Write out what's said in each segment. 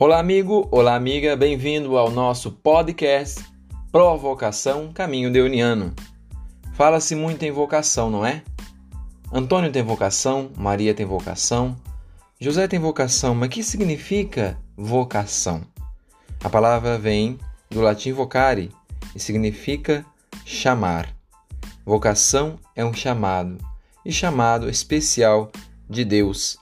Olá, amigo, olá, amiga, bem-vindo ao nosso podcast Provocação Caminho Deuniano. Fala-se muito em vocação, não é? Antônio tem vocação, Maria tem vocação, José tem vocação, mas que significa vocação? A palavra vem do latim vocare e significa chamar. Vocação é um chamado, e chamado especial de Deus.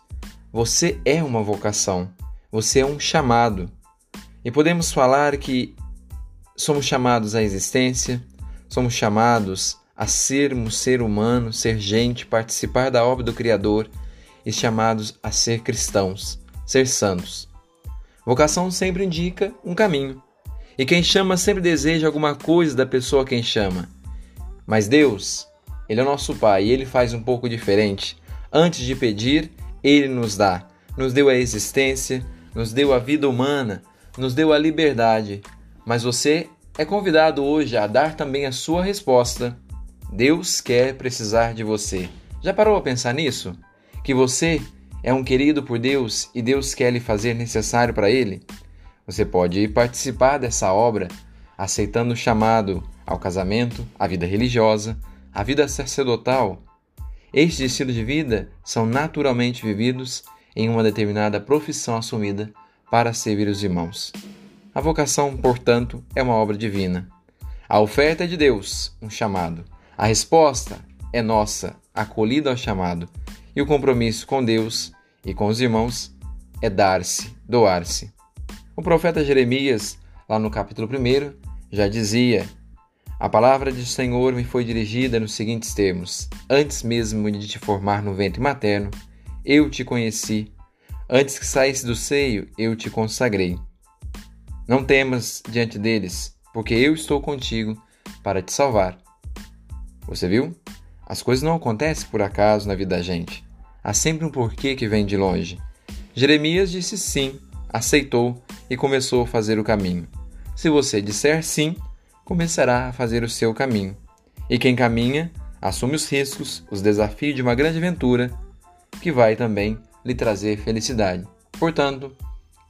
Você é uma vocação. Você é um chamado. E podemos falar que somos chamados à existência, somos chamados a sermos ser humano, ser gente, participar da obra do Criador e chamados a ser cristãos, ser santos. Vocação sempre indica um caminho. E quem chama sempre deseja alguma coisa da pessoa quem chama. Mas Deus, Ele é nosso Pai e Ele faz um pouco diferente. Antes de pedir, Ele nos dá. Nos deu a existência, nos deu a vida humana, nos deu a liberdade, mas você é convidado hoje a dar também a sua resposta. Deus quer precisar de você. Já parou a pensar nisso? Que você é um querido por Deus e Deus quer lhe fazer necessário para Ele? Você pode participar dessa obra aceitando o chamado ao casamento, à vida religiosa, à vida sacerdotal. Estes estilos de vida são naturalmente vividos em uma determinada profissão assumida para servir os irmãos. A vocação, portanto, é uma obra divina. A oferta é de Deus, um chamado. A resposta é nossa, acolhida ao chamado. E o compromisso com Deus e com os irmãos é dar-se, doar-se. O profeta Jeremias, lá no capítulo 1, já dizia: A palavra do Senhor me foi dirigida nos seguintes termos: Antes mesmo de te formar no ventre materno, eu te conheci. Antes que saísse do seio, eu te consagrei. Não temas diante deles, porque eu estou contigo para te salvar. Você viu? As coisas não acontecem por acaso na vida da gente. Há sempre um porquê que vem de longe. Jeremias disse sim, aceitou e começou a fazer o caminho. Se você disser sim, começará a fazer o seu caminho. E quem caminha, assume os riscos, os desafios de uma grande aventura que vai também lhe trazer felicidade. Portanto,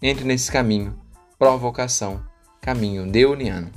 entre nesse caminho, provocação, caminho deuniano.